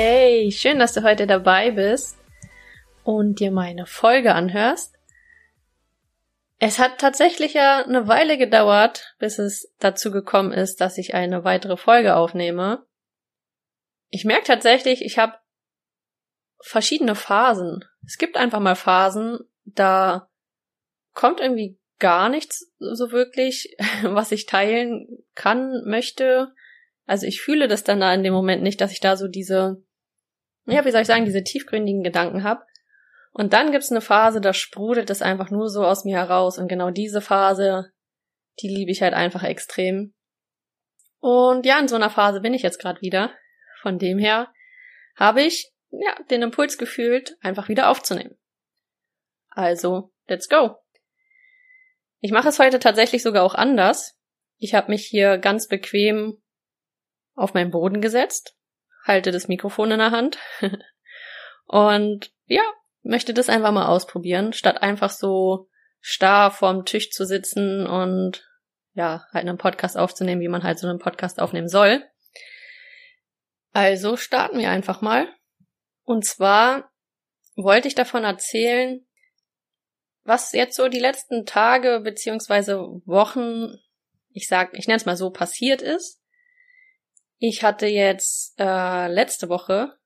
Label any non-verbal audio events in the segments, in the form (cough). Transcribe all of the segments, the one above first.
Hey, schön, dass du heute dabei bist und dir meine Folge anhörst. Es hat tatsächlich ja eine Weile gedauert, bis es dazu gekommen ist, dass ich eine weitere Folge aufnehme. Ich merke tatsächlich, ich habe verschiedene Phasen. Es gibt einfach mal Phasen, da kommt irgendwie gar nichts so wirklich, (laughs) was ich teilen kann, möchte. Also ich fühle das dann da in dem Moment nicht, dass ich da so diese ja, wie soll ich sagen, diese tiefgründigen Gedanken habe. Und dann gibt's eine Phase, da sprudelt es einfach nur so aus mir heraus. Und genau diese Phase, die liebe ich halt einfach extrem. Und ja, in so einer Phase bin ich jetzt gerade wieder. Von dem her habe ich ja den Impuls gefühlt, einfach wieder aufzunehmen. Also, let's go. Ich mache es heute tatsächlich sogar auch anders. Ich habe mich hier ganz bequem auf meinen Boden gesetzt halte das Mikrofon in der Hand und ja, möchte das einfach mal ausprobieren, statt einfach so starr vorm Tisch zu sitzen und ja, halt einen Podcast aufzunehmen, wie man halt so einen Podcast aufnehmen soll. Also starten wir einfach mal. Und zwar wollte ich davon erzählen, was jetzt so die letzten Tage beziehungsweise Wochen, ich sag, ich nenne es mal so, passiert ist ich hatte jetzt äh, letzte Woche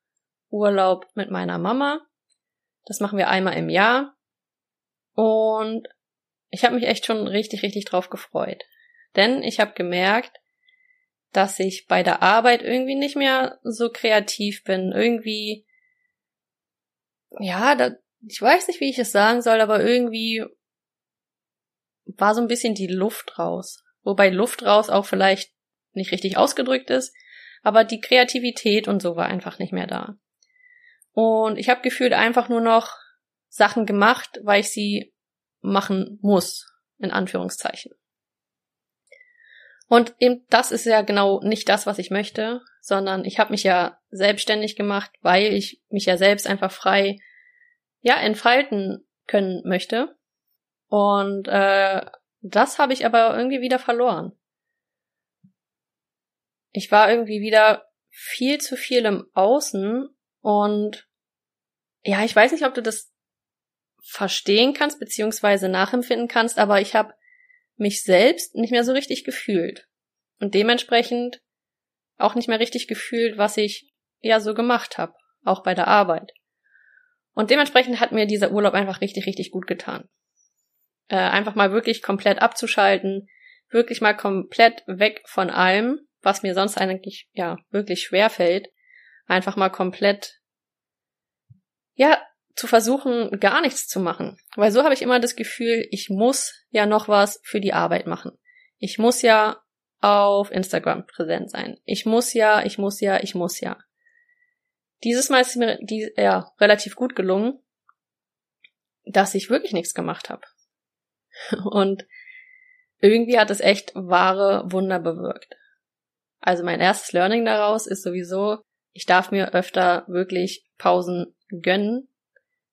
Urlaub mit meiner Mama. Das machen wir einmal im Jahr. Und ich habe mich echt schon richtig, richtig drauf gefreut. Denn ich habe gemerkt, dass ich bei der Arbeit irgendwie nicht mehr so kreativ bin. Irgendwie, ja, da, ich weiß nicht, wie ich es sagen soll, aber irgendwie war so ein bisschen die Luft raus. Wobei Luft raus auch vielleicht nicht richtig ausgedrückt ist, aber die Kreativität und so war einfach nicht mehr da. Und ich habe gefühlt einfach nur noch Sachen gemacht, weil ich sie machen muss, in Anführungszeichen. Und eben das ist ja genau nicht das, was ich möchte, sondern ich habe mich ja selbstständig gemacht, weil ich mich ja selbst einfach frei ja entfalten können möchte. Und äh, das habe ich aber irgendwie wieder verloren ich war irgendwie wieder viel zu viel im Außen und ja, ich weiß nicht, ob du das verstehen kannst beziehungsweise nachempfinden kannst, aber ich habe mich selbst nicht mehr so richtig gefühlt und dementsprechend auch nicht mehr richtig gefühlt, was ich ja so gemacht habe, auch bei der Arbeit. Und dementsprechend hat mir dieser Urlaub einfach richtig, richtig gut getan. Äh, einfach mal wirklich komplett abzuschalten, wirklich mal komplett weg von allem was mir sonst eigentlich ja wirklich schwer fällt, einfach mal komplett ja zu versuchen, gar nichts zu machen. Weil so habe ich immer das Gefühl, ich muss ja noch was für die Arbeit machen. Ich muss ja auf Instagram präsent sein. Ich muss ja, ich muss ja, ich muss ja. Dieses Mal ist mir die, ja, relativ gut gelungen, dass ich wirklich nichts gemacht habe. (laughs) Und irgendwie hat es echt wahre Wunder bewirkt. Also mein erstes Learning daraus ist sowieso, ich darf mir öfter wirklich Pausen gönnen,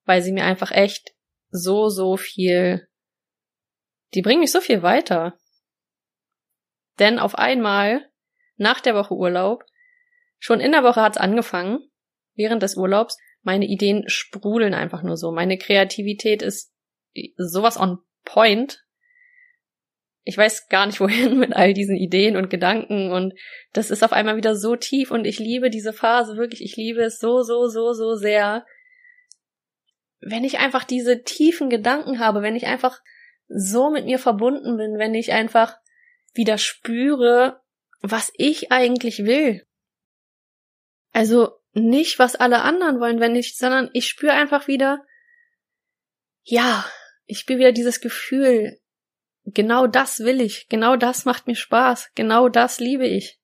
weil sie mir einfach echt so, so viel, die bringen mich so viel weiter. Denn auf einmal, nach der Woche Urlaub, schon in der Woche hat's angefangen, während des Urlaubs, meine Ideen sprudeln einfach nur so. Meine Kreativität ist sowas on point ich weiß gar nicht (laughs) wohin mit all diesen Ideen und Gedanken und das ist auf einmal wieder so tief und ich liebe diese Phase wirklich, ich liebe es so, so, so, so sehr. Wenn ich einfach diese tiefen Gedanken habe, wenn ich einfach so mit mir verbunden bin, wenn ich einfach wieder spüre, was ich eigentlich will. Also nicht, was alle anderen wollen, wenn ich, sondern ich spüre einfach wieder, ja, ich spüre wieder dieses Gefühl, genau das will ich, genau das macht mir Spaß, genau das liebe ich.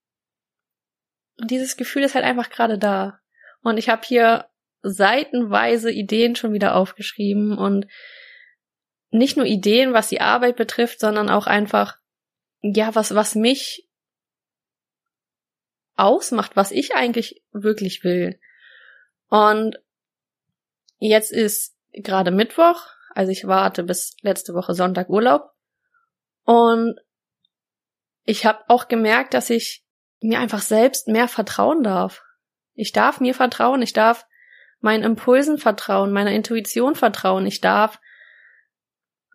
Und dieses Gefühl ist halt einfach gerade da. Und ich habe hier seitenweise Ideen schon wieder aufgeschrieben und nicht nur Ideen, was die Arbeit betrifft, sondern auch einfach, ja, was, was mich ausmacht, was ich eigentlich wirklich will. Und jetzt ist gerade Mittwoch, also ich warte bis letzte Woche Sonntag Urlaub und ich habe auch gemerkt, dass ich mir einfach selbst mehr vertrauen darf. Ich darf mir vertrauen, ich darf meinen Impulsen vertrauen, meiner Intuition vertrauen, ich darf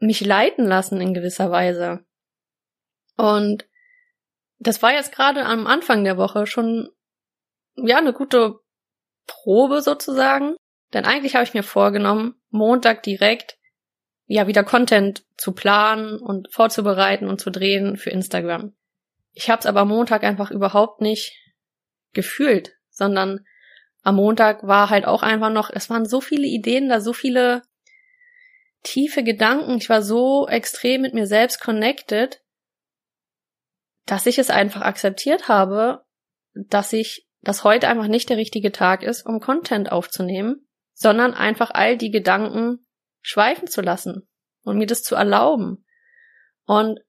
mich leiten lassen in gewisser Weise. Und das war jetzt gerade am Anfang der Woche schon, ja, eine gute Probe sozusagen. Denn eigentlich habe ich mir vorgenommen, Montag direkt, ja, wieder Content zu planen und vorzubereiten und zu drehen für Instagram. Ich habe es aber Montag einfach überhaupt nicht gefühlt, sondern am Montag war halt auch einfach noch, es waren so viele Ideen da, so viele tiefe Gedanken. Ich war so extrem mit mir selbst connected, dass ich es einfach akzeptiert habe, dass ich, dass heute einfach nicht der richtige Tag ist, um Content aufzunehmen, sondern einfach all die Gedanken schweifen zu lassen und mir das zu erlauben. Und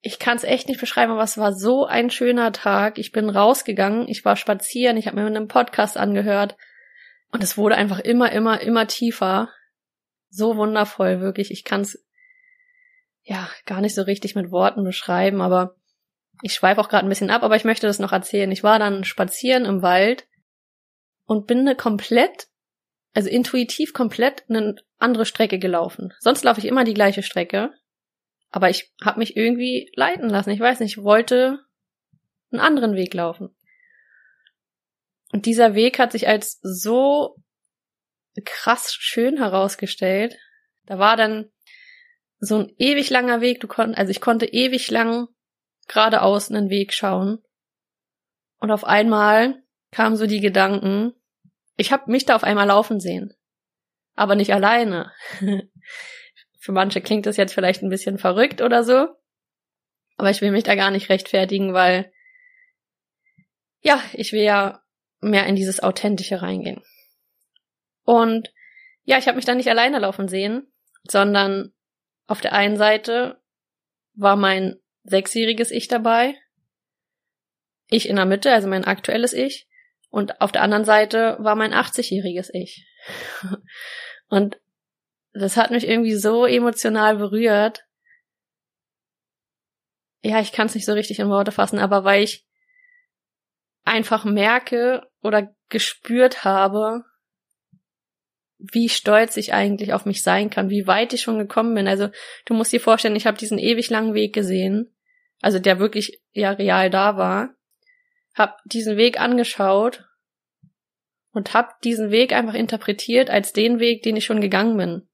ich kann es echt nicht beschreiben, aber es war so ein schöner Tag. Ich bin rausgegangen, ich war spazieren, ich habe mir einen Podcast angehört und es wurde einfach immer, immer, immer tiefer. So wundervoll, wirklich. Ich kann es ja gar nicht so richtig mit Worten beschreiben, aber ich schweife auch gerade ein bisschen ab, aber ich möchte das noch erzählen. Ich war dann spazieren im Wald und bin eine komplett, also intuitiv komplett eine andere Strecke gelaufen. Sonst laufe ich immer die gleiche Strecke aber ich habe mich irgendwie leiten lassen. Ich weiß nicht, ich wollte einen anderen Weg laufen. Und dieser Weg hat sich als so krass schön herausgestellt. Da war dann so ein ewig langer Weg. Du konntest, also ich konnte ewig lang geradeaus einen Weg schauen. Und auf einmal kamen so die Gedanken, ich habe mich da auf einmal laufen sehen. Aber nicht alleine. (laughs) Für manche klingt das jetzt vielleicht ein bisschen verrückt oder so. Aber ich will mich da gar nicht rechtfertigen, weil ja, ich will ja mehr in dieses Authentische reingehen. Und ja, ich habe mich da nicht alleine laufen sehen, sondern auf der einen Seite war mein sechsjähriges Ich dabei, ich in der Mitte, also mein aktuelles Ich, und auf der anderen Seite war mein 80-jähriges Ich. Und das hat mich irgendwie so emotional berührt. Ja, ich kann es nicht so richtig in Worte fassen, aber weil ich einfach merke oder gespürt habe, wie stolz ich eigentlich auf mich sein kann, wie weit ich schon gekommen bin. Also du musst dir vorstellen, ich habe diesen ewig langen Weg gesehen, also der wirklich ja real da war, hab diesen Weg angeschaut und hab diesen Weg einfach interpretiert als den Weg, den ich schon gegangen bin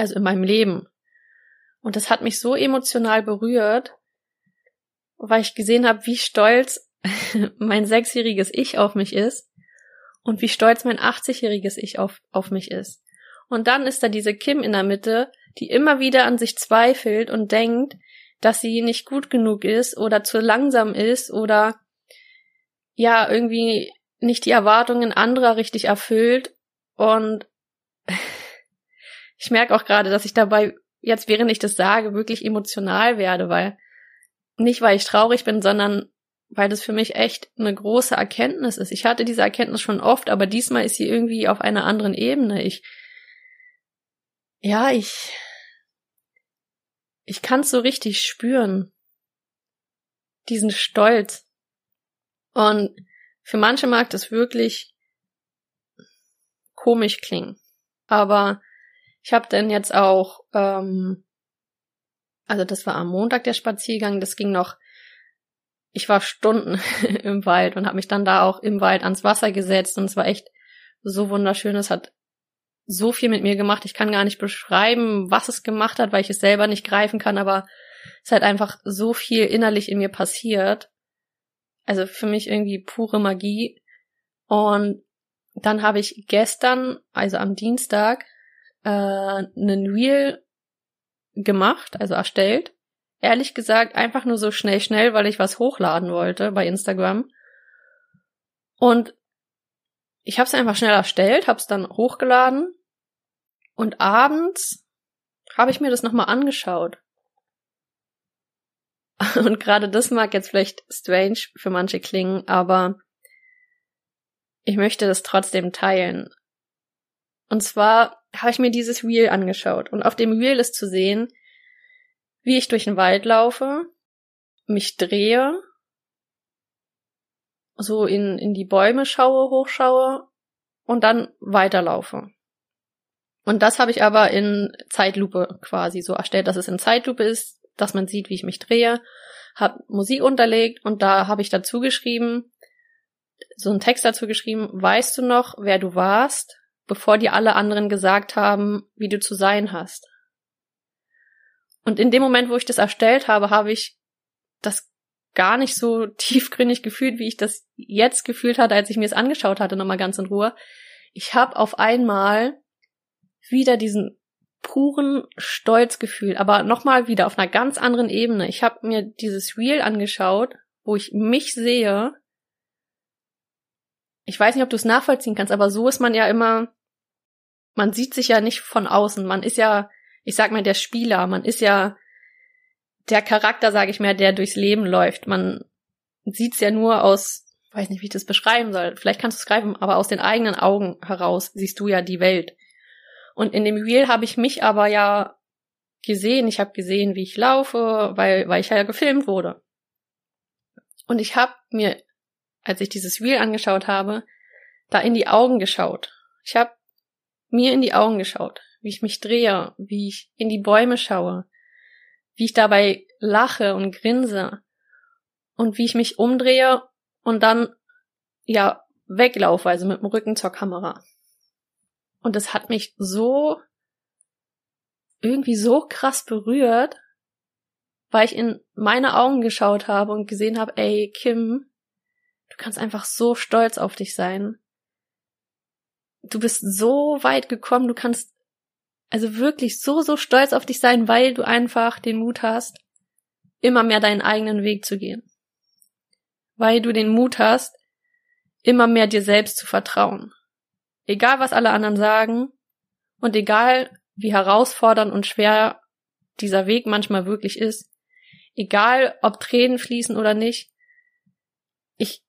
also in meinem Leben. Und das hat mich so emotional berührt, weil ich gesehen habe, wie stolz (laughs) mein sechsjähriges Ich auf mich ist und wie stolz mein 80-jähriges Ich auf, auf mich ist. Und dann ist da diese Kim in der Mitte, die immer wieder an sich zweifelt und denkt, dass sie nicht gut genug ist oder zu langsam ist oder ja, irgendwie nicht die Erwartungen anderer richtig erfüllt und (laughs) ich merke auch gerade, dass ich dabei jetzt, während ich das sage, wirklich emotional werde, weil nicht, weil ich traurig bin, sondern weil das für mich echt eine große Erkenntnis ist. Ich hatte diese Erkenntnis schon oft, aber diesmal ist sie irgendwie auf einer anderen Ebene. Ich, ja, ich, ich kann es so richtig spüren. Diesen Stolz. Und für manche mag das wirklich komisch klingen. Aber ich habe dann jetzt auch, ähm, also das war am Montag der Spaziergang, das ging noch, ich war Stunden (laughs) im Wald und habe mich dann da auch im Wald ans Wasser gesetzt und es war echt so wunderschön. Es hat so viel mit mir gemacht. Ich kann gar nicht beschreiben, was es gemacht hat, weil ich es selber nicht greifen kann, aber es hat einfach so viel innerlich in mir passiert. Also für mich irgendwie pure Magie. Und dann habe ich gestern, also am Dienstag, äh, einen Reel gemacht, also erstellt. Ehrlich gesagt, einfach nur so schnell, schnell, weil ich was hochladen wollte bei Instagram. Und ich habe es einfach schnell erstellt, habe es dann hochgeladen und abends habe ich mir das nochmal angeschaut. (laughs) Und gerade das mag jetzt vielleicht strange für manche klingen, aber ich möchte das trotzdem teilen. Und zwar habe ich mir dieses Reel angeschaut. Und auf dem Reel ist zu sehen, wie ich durch den Wald laufe, mich drehe so in, in die Bäume schaue, hochschaue und dann weiterlaufe. Und das habe ich aber in Zeitlupe quasi so erstellt, dass es in Zeitlupe ist, dass man sieht, wie ich mich drehe, habe Musik unterlegt und da habe ich dazu geschrieben, so einen Text dazu geschrieben, weißt du noch, wer du warst, bevor dir alle anderen gesagt haben, wie du zu sein hast. Und in dem Moment, wo ich das erstellt habe, habe ich das gar nicht so (laughs) tiefgründig gefühlt, wie ich das jetzt gefühlt hatte, als ich mir es angeschaut hatte, nochmal ganz in Ruhe. Ich habe auf einmal wieder diesen puren Stolzgefühl, aber nochmal wieder auf einer ganz anderen Ebene. Ich habe mir dieses Reel angeschaut, wo ich mich sehe. Ich weiß nicht, ob du es nachvollziehen kannst, aber so ist man ja immer, man sieht sich ja nicht von außen. Man ist ja, ich sag mal, der Spieler. Man ist ja der Charakter, sage ich mal, der durchs Leben läuft. Man sieht's ja nur aus, weiß nicht, wie ich das beschreiben soll. Vielleicht kannst du es greifen, aber aus den eigenen Augen heraus siehst du ja die Welt. Und in dem Reel habe ich mich aber ja gesehen. Ich habe gesehen, wie ich laufe, weil, weil ich ja gefilmt wurde. Und ich habe mir, als ich dieses Reel angeschaut habe, da in die Augen geschaut. Ich habe mir in die Augen geschaut, wie ich mich drehe, wie ich in die Bäume schaue, wie ich dabei lache und grinse und wie ich mich umdrehe und dann ja weglaufe, also mit dem Rücken zur Kamera. Und es hat mich so irgendwie so krass berührt, weil ich in meine Augen geschaut habe und gesehen habe, ey, Kim, du kannst einfach so stolz auf dich sein. Du bist so weit gekommen, du kannst also wirklich so, so stolz auf dich sein, weil du einfach den Mut hast, immer mehr deinen eigenen Weg zu gehen. Weil du den Mut hast, immer mehr dir selbst zu vertrauen. Egal, was alle anderen sagen und egal, wie herausfordernd und schwer dieser Weg manchmal wirklich ist, egal, ob Tränen fließen oder nicht, ich,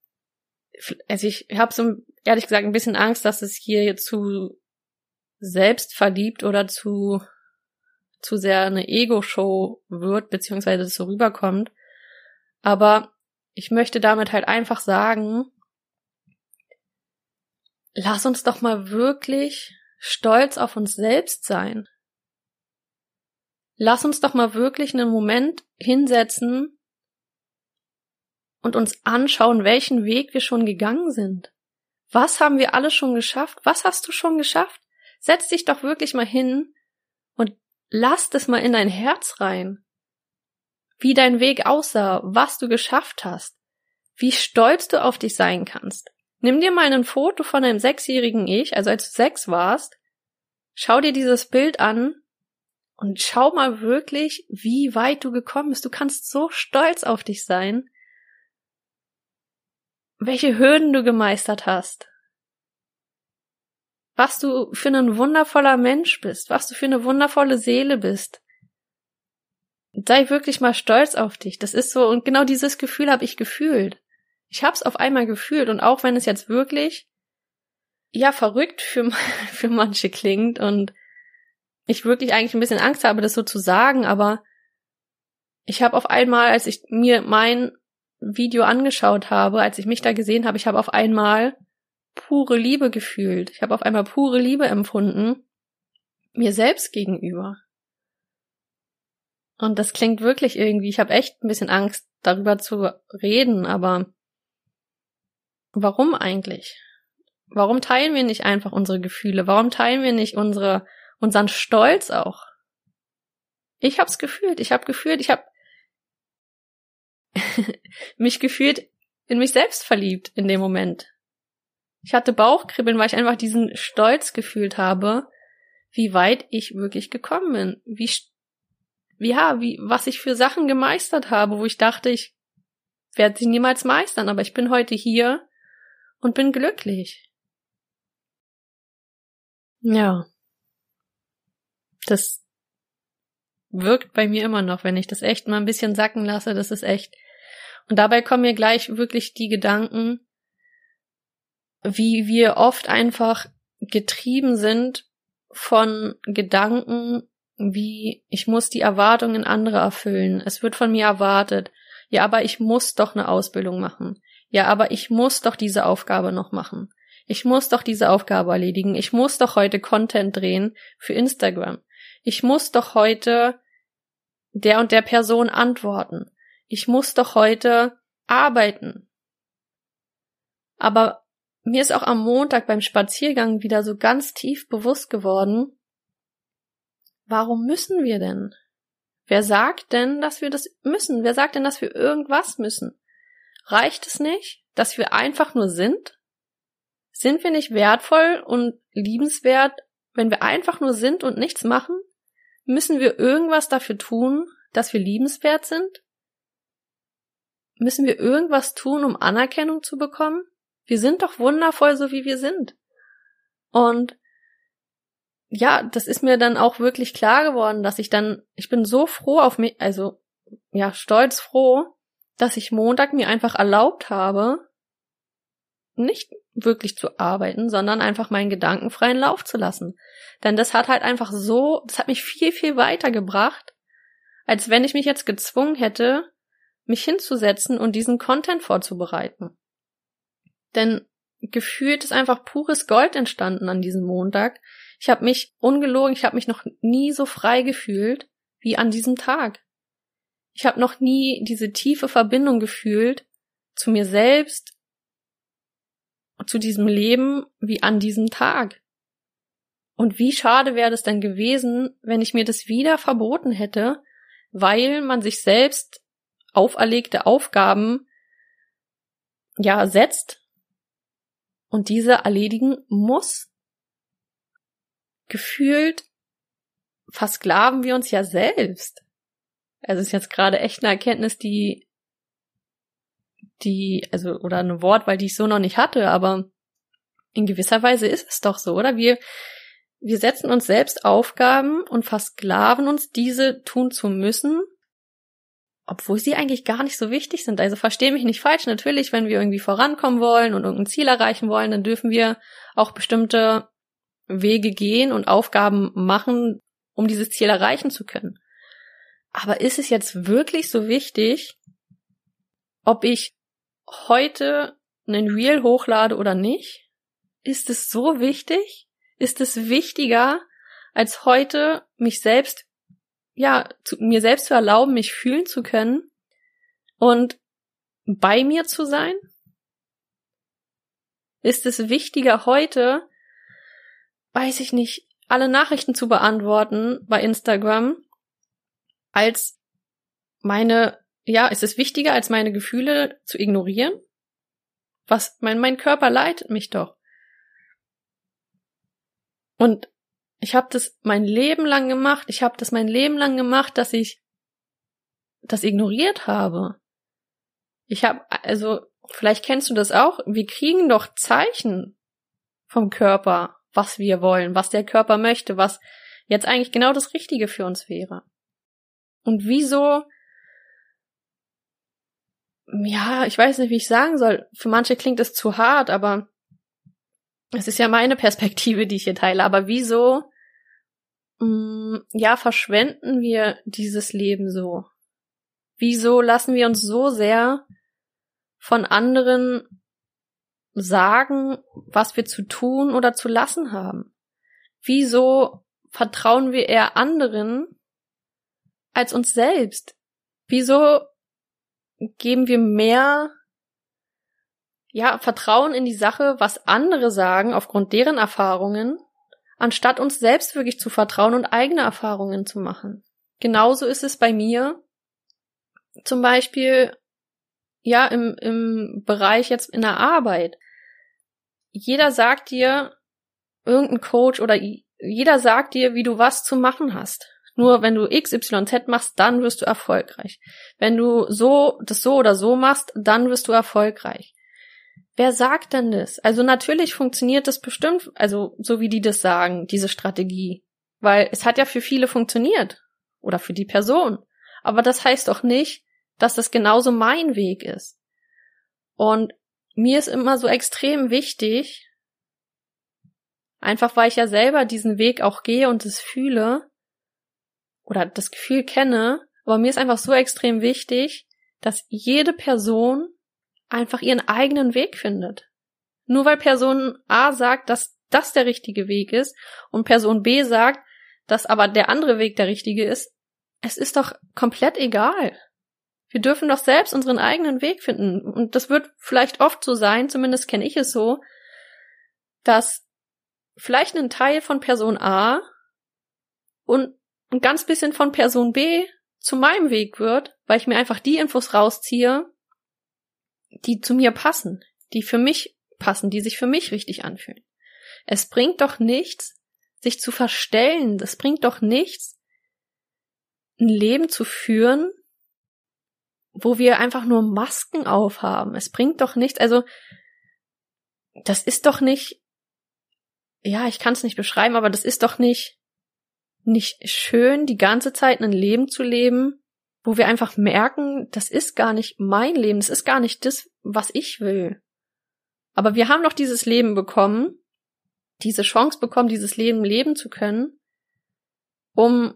also ich habe so ehrlich gesagt ein bisschen Angst, dass es hier zu selbstverliebt oder zu zu sehr eine Ego-Show wird, beziehungsweise so rüberkommt. Aber ich möchte damit halt einfach sagen, lass uns doch mal wirklich stolz auf uns selbst sein. Lass uns doch mal wirklich einen Moment hinsetzen und uns anschauen, welchen Weg wir schon gegangen sind. Was haben wir alle schon geschafft? Was hast du schon geschafft? Setz dich doch wirklich mal hin und lass das mal in dein Herz rein. Wie dein Weg aussah, was du geschafft hast, wie stolz du auf dich sein kannst. Nimm dir mal ein Foto von deinem sechsjährigen Ich, also als du sechs warst, schau dir dieses Bild an und schau mal wirklich, wie weit du gekommen bist. Du kannst so stolz auf dich sein, welche Hürden du gemeistert hast, was du für ein wundervoller Mensch bist, was du für eine wundervolle Seele bist. Sei wirklich mal stolz auf dich. Das ist so, und genau dieses Gefühl habe ich gefühlt. Ich hab's auf einmal gefühlt und auch wenn es jetzt wirklich ja verrückt für (laughs) für manche klingt und ich wirklich eigentlich ein bisschen Angst habe, das so zu sagen, aber ich habe auf einmal, als ich mir mein Video angeschaut habe, als ich mich da gesehen habe, ich habe auf einmal pure Liebe gefühlt. Ich habe auf einmal pure Liebe empfunden mir selbst gegenüber. Und das klingt wirklich irgendwie, ich habe echt ein bisschen Angst darüber zu reden, aber Warum eigentlich? Warum teilen wir nicht einfach unsere Gefühle? Warum teilen wir nicht unsere, unseren Stolz auch? Ich hab's gefühlt. Ich hab gefühlt, ich hab (laughs) mich gefühlt in mich selbst verliebt in dem Moment. Ich hatte Bauchkribbeln, weil ich einfach diesen Stolz gefühlt habe, wie weit ich wirklich gekommen bin. Wie, ja, wie, was ich für Sachen gemeistert habe, wo ich dachte, ich werde sie niemals meistern, aber ich bin heute hier und bin glücklich. Ja. Das wirkt bei mir immer noch, wenn ich das echt mal ein bisschen sacken lasse, das ist echt. Und dabei kommen mir gleich wirklich die Gedanken, wie wir oft einfach getrieben sind von Gedanken wie ich muss die Erwartungen anderer erfüllen. Es wird von mir erwartet. Ja, aber ich muss doch eine Ausbildung machen Ja, aber ich muss doch diese Aufgabe noch machen. Ich muss doch diese Aufgabe erledigen. Ich muss doch heute Content drehen für Instagram. Ich muss doch heute der und der Person antworten. Ich muss doch heute arbeiten. Aber mir ist auch am Montag beim Spaziergang wieder so ganz tief bewusst geworden, warum müssen wir denn? Wer sagt denn, dass wir das müssen? Wer sagt denn, dass wir irgendwas müssen? Reicht es nicht, dass wir einfach nur sind? Sind wir nicht wertvoll und liebenswert, wenn wir einfach nur sind und nichts machen? Müssen wir irgendwas dafür tun, dass wir liebenswert sind? Müssen wir irgendwas tun, um Anerkennung zu bekommen? Wir sind doch wundervoll, so wie wir sind. Und ja, das ist mir dann auch wirklich klar geworden, dass ich dann, ich bin so froh auf mich, also ja, stolz froh, dass ich Montag mir einfach erlaubt habe, nicht wirklich zu arbeiten, sondern einfach meinen Gedanken freien Lauf zu lassen. Denn das hat halt einfach so, das hat mich viel, viel weiter gebracht, als wenn ich mich jetzt gezwungen hätte, mich hinzusetzen und diesen Content vorzubereiten. Denn gefühlt ist einfach pures Gold entstanden an diesem Montag. Ich habe mich ungelogen, ich habe mich noch nie so frei gefühlt wie an diesem Tag. Ich habe noch nie diese tiefe Verbindung gefühlt zu mir selbst, zu diesem Leben wie an diesem Tag. Und wie schade wäre es denn gewesen, wenn ich mir das wieder verboten hätte, weil man sich selbst auferlegte Aufgaben ja setzt und diese erledigen muss. Gefühlt versklaven wir uns ja selbst. Also ist jetzt gerade echt eine Erkenntnis, die die, also, oder eine Wortwahl, die ich so noch nicht hatte, aber in gewisser Weise ist es doch so, oder? Wir, wir setzen uns selbst Aufgaben und versklaven uns, diese tun zu müssen, obwohl sie eigentlich gar nicht so wichtig sind. Also verstehe mich nicht falsch. Natürlich, wenn wir irgendwie vorankommen wollen und irgendein Ziel erreichen wollen, dann dürfen wir auch bestimmte Wege gehen und Aufgaben machen, um dieses Ziel erreichen zu können. Aber ist es jetzt wirklich so wichtig, ob ich heute einen Reel hochlade oder nicht? Ist es so wichtig? Ist es wichtiger, als heute mich selbst, ja, zu, mir selbst zu erlauben, mich fühlen zu können und bei mir zu sein? Ist es wichtiger heute, weiß ich nicht, alle Nachrichten zu beantworten bei Instagram, als meine ja, ist es wichtiger, als meine Gefühle zu ignorieren? Was, mein, mein Körper leitet mich doch. Und ich habe das mein Leben lang gemacht. Ich habe das mein Leben lang gemacht, dass ich das ignoriert habe. Ich habe, also, vielleicht kennst du das auch. Wir kriegen doch Zeichen vom Körper, was wir wollen, was der Körper möchte, was jetzt eigentlich genau das Richtige für uns wäre. Und wieso ja, ich weiß nicht, wie ich sagen soll. Für manche klingt es zu hart, aber es ist ja meine (laughs) Perspektive, die ich hier teile. Aber wieso, mh, mm, ja, verschwenden wir dieses Leben so? Wieso lassen wir uns so sehr von anderen sagen, was wir zu tun oder zu lassen haben? Wieso vertrauen wir eher anderen als uns selbst? Wieso geben wir mehr ja, Vertrauen in die Sache, was andere sagen, aufgrund deren Erfahrungen, anstatt uns selbst wirklich zu vertrauen und eigene Erfahrungen zu machen. Genauso ist es bei mir. Zum Beispiel, ja, im, im Bereich jetzt in der Arbeit. Jeder sagt dir, irgendein Coach oder jeder sagt dir, wie du was zu machen hast. Nur wenn du XYZ machst, dann wirst du erfolgreich. Wenn du so, das so oder so machst, dann wirst du erfolgreich. Wer sagt denn das? Also natürlich funktioniert das bestimmt, also so wie die das sagen, diese Strategie. Weil es hat ja für viele funktioniert. Oder für die Person. Aber das heißt doch nicht, dass das genauso mein Weg ist. Und mir ist immer so extrem wichtig, einfach weil ich ja selber diesen Weg auch gehe und es fühle, oder das Gefühl kenne, aber mir ist einfach so extrem wichtig, dass jede Person einfach ihren eigenen Weg findet. Nur weil Person A sagt, dass das der richtige Weg ist und Person B sagt, dass aber der andere Weg der richtige ist, es ist doch komplett egal. Wir dürfen doch selbst unseren eigenen Weg finden. Und das wird vielleicht oft so sein, zumindest kenne ich es so, dass vielleicht ein Teil von Person A und ein ganz bisschen von Person B zu meinem Weg wird, weil ich mir einfach die Infos rausziehe, die zu mir passen, die für mich passen, die sich für mich richtig anfühlen. Es bringt doch nichts, sich zu verstellen. Das bringt doch nichts, ein Leben zu führen, wo wir einfach nur Masken aufhaben. Es bringt doch nichts. Also, das ist doch nicht, ja, ich kann es nicht beschreiben, aber das ist doch nicht, nicht schön, die ganze Zeit ein Leben zu leben, wo wir einfach merken, das ist gar nicht mein Leben, das ist gar nicht das, was ich will. Aber wir haben doch dieses Leben bekommen, diese Chance bekommen, dieses Leben leben zu können, um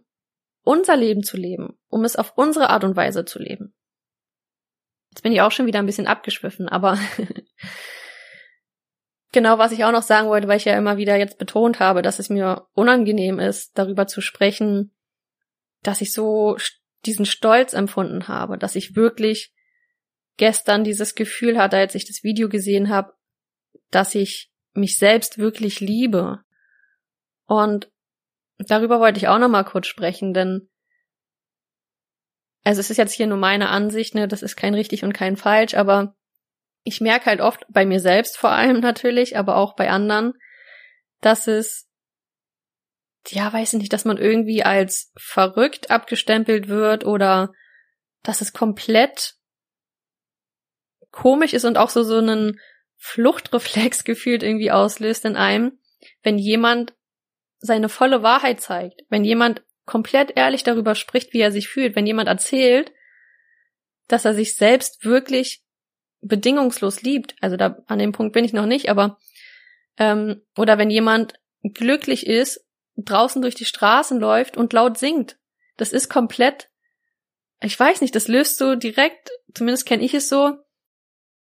unser Leben zu leben, um es auf unsere Art und Weise zu leben. Jetzt bin ich auch schon wieder ein bisschen abgeschwiffen, aber (laughs) genau, was ich auch noch sagen wollte, weil ich ja immer wieder jetzt betont habe, dass es mir unangenehm ist, darüber zu sprechen, dass ich so diesen Stolz empfunden habe, dass ich wirklich gestern dieses Gefühl hatte, als ich das Video gesehen habe, dass ich mich selbst wirklich liebe. Und darüber wollte ich auch noch mal kurz sprechen, denn also es ist jetzt hier nur meine Ansicht, ne, das ist kein richtig und kein falsch, aber ich merke halt oft bei mir selbst vor allem (laughs) natürlich, aber auch bei anderen, dass es ja, weiß ich nicht, dass man irgendwie als verrückt abgestempelt wird oder dass es komplett komisch ist und auch so so einen Fluchtreflex (laughs) gefühlt irgendwie auslöst in einem, wenn jemand seine volle Wahrheit zeigt, wenn jemand komplett ehrlich darüber spricht, wie er sich fühlt, wenn jemand erzählt, dass er sich selbst wirklich bedingungslos liebt, also da an dem Punkt bin ich noch nicht, aber ähm, oder wenn jemand glücklich ist, draußen durch die Straßen läuft und laut singt, das ist komplett, ich weiß nicht, das löst so direkt, zumindest kenne ich es so,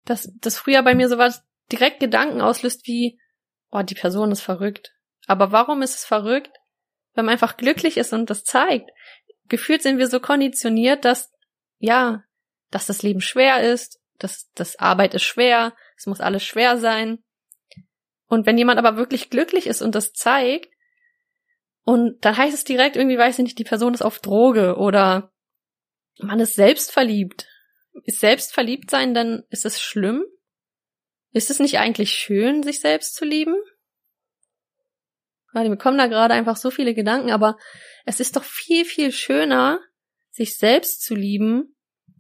dass das früher bei mir sowas direkt Gedanken auslöst wie, oh, die Person ist verrückt. Aber warum ist es verrückt? Wenn man einfach glücklich ist und das zeigt. Gefühlt sind wir so konditioniert, dass, ja, dass das Leben schwer ist, dass das Arbeit ist schwer, es muss alles schwer sein. Und wenn jemand aber wirklich glücklich ist und das zeigt, und dann heißt es direkt irgendwie, weiß ich nicht, die Person ist auf Droge oder man ist selbst verliebt ist selbstverliebt sein, dann ist es schlimm? Ist es nicht eigentlich schön, sich selbst zu lieben? Weil mir kommen da gerade einfach so viele Gedanken, aber es ist doch viel, viel schöner, sich selbst zu lieben,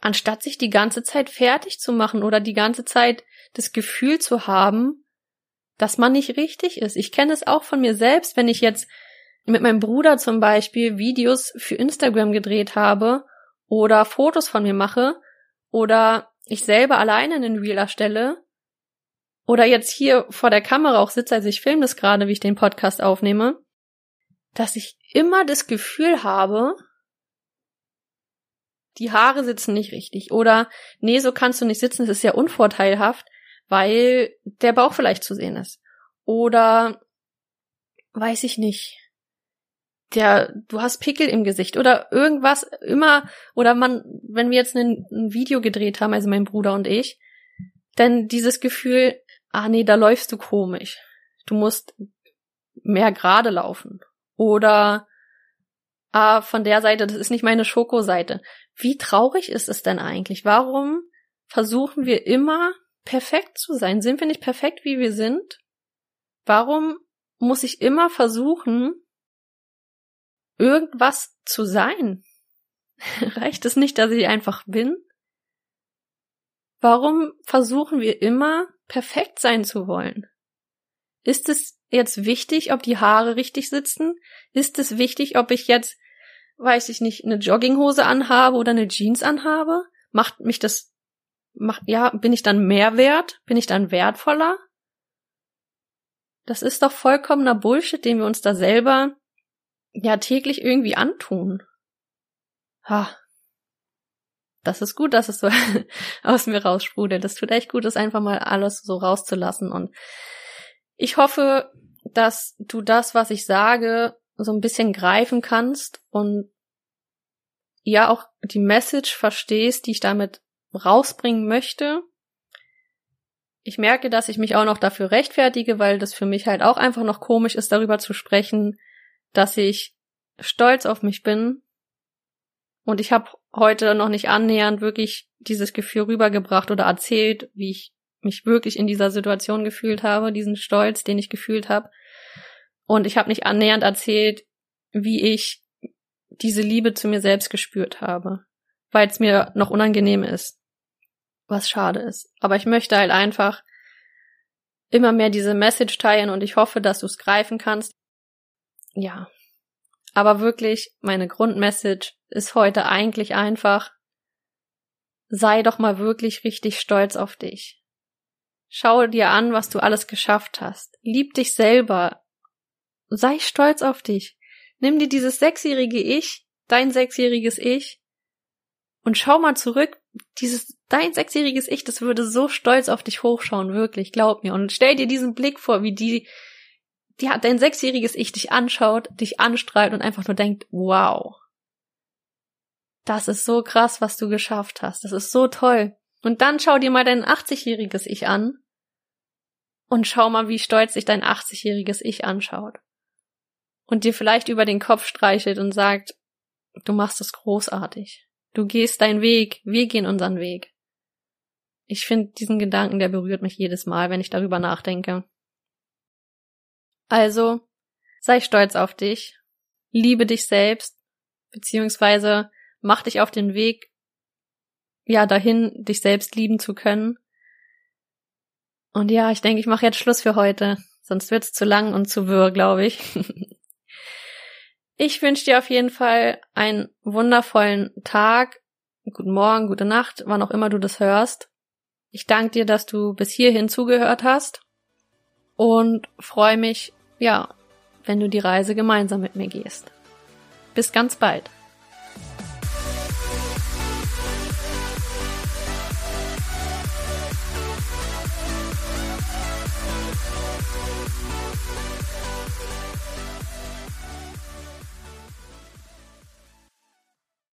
anstatt sich die ganze Zeit fertig zu machen oder die ganze Zeit das Gefühl zu haben, dass man nicht richtig ist. Ich kenne es auch von mir selbst, wenn ich jetzt mit meinem Bruder zum Beispiel Videos für Instagram gedreht habe oder Fotos von mir mache oder ich selber alleine einen Reel erstelle oder jetzt hier vor der Kamera auch sitze, also ich filme das gerade, wie ich den Podcast aufnehme, dass ich immer das Gefühl habe, die Haare sitzen nicht richtig oder nee, so kannst du nicht sitzen, es ist ja unvorteilhaft, weil der Bauch vielleicht zu sehen ist. Oder weiß ich nicht der, du hast Pickel im Gesicht oder irgendwas immer, oder man, wenn wir jetzt ein, ein Video gedreht haben, also mein Bruder und ich, dann dieses Gefühl, ah nee, da läufst du komisch. Du musst mehr gerade laufen. Oder ah, von der Seite, das ist nicht meine Schokoseite. Wie traurig ist es denn eigentlich? Warum versuchen wir immer perfekt zu sein? Sind wir nicht perfekt, wie wir sind? Warum muss ich immer versuchen, irgendwas zu sein? (laughs) Reicht es nicht, dass ich einfach bin? Warum versuchen wir immer, perfekt sein zu wollen? Ist es jetzt wichtig, ob die Haare richtig sitzen? Ist es wichtig, ob ich jetzt, weiß ich nicht, eine Jogginghose anhabe oder eine Jeans anhabe? Macht mich das, macht, ja, bin ich dann mehr wert? Bin ich dann wertvoller? Das ist doch vollkommener Bullshit, den wir uns da selber ja täglich irgendwie antun. Ha. das ist gut, dass es so (laughs) aus mir raussprudelt. Das tut echt gut, das einfach mal alles so rauszulassen. Und ich hoffe, dass du das, was ich sage, so ein bisschen greifen kannst und ja auch die Message verstehst, die ich damit rausbringen möchte. Ich merke, dass ich mich auch noch dafür rechtfertige, weil das für mich halt auch einfach noch komisch ist, darüber zu sprechen, dass ich stolz auf mich bin. Und ich habe heute noch nicht annähernd wirklich dieses Gefühl rübergebracht oder erzählt, wie ich mich wirklich in dieser Situation gefühlt habe, diesen Stolz, den ich gefühlt habe. Und ich habe nicht annähernd erzählt, wie ich diese Liebe zu mir selbst gespürt habe, weil es mir noch unangenehm ist, was schade ist. Aber ich möchte halt einfach immer mehr diese Message teilen und ich hoffe, dass du es greifen kannst. Ja. Aber wirklich, meine Grundmessage ist heute eigentlich einfach, sei doch mal wirklich richtig stolz auf dich. Schau dir an, was du alles geschafft hast. Lieb dich selber. Sei stolz auf dich. Nimm dir dieses sechsjährige Ich, dein sechsjähriges Ich, und schau mal zurück. Dieses, dein sechsjähriges Ich, das würde so stolz auf dich hochschauen, wirklich, glaub mir. Und stell dir diesen Blick vor, wie die, die hat dein sechsjähriges Ich dich anschaut, dich anstrahlt und einfach nur denkt, wow. Das ist so krass, was du geschafft hast. Das ist so toll. Und dann schau dir mal dein 80-jähriges Ich an und schau mal, wie stolz sich dein 80-jähriges Ich anschaut. Und dir vielleicht über den Kopf streichelt und sagt, du machst es großartig. Du gehst deinen Weg, wir gehen unseren Weg. Ich finde diesen Gedanken, der berührt mich jedes Mal, wenn ich darüber nachdenke. Also, sei stolz auf dich, liebe dich selbst, beziehungsweise mach dich auf den Weg, ja, dahin, dich selbst lieben zu können. Und ja, ich denke, ich mache jetzt Schluss für heute, sonst wird's zu lang und zu wirr, glaube ich. (laughs) ich wünsche dir auf jeden Fall einen wundervollen Tag, guten Morgen, gute Nacht, wann auch immer du das hörst. Ich danke dir, dass du bis hierhin zugehört hast und freue mich, ja, wenn du die Reise gemeinsam mit mir gehst. Bis ganz bald.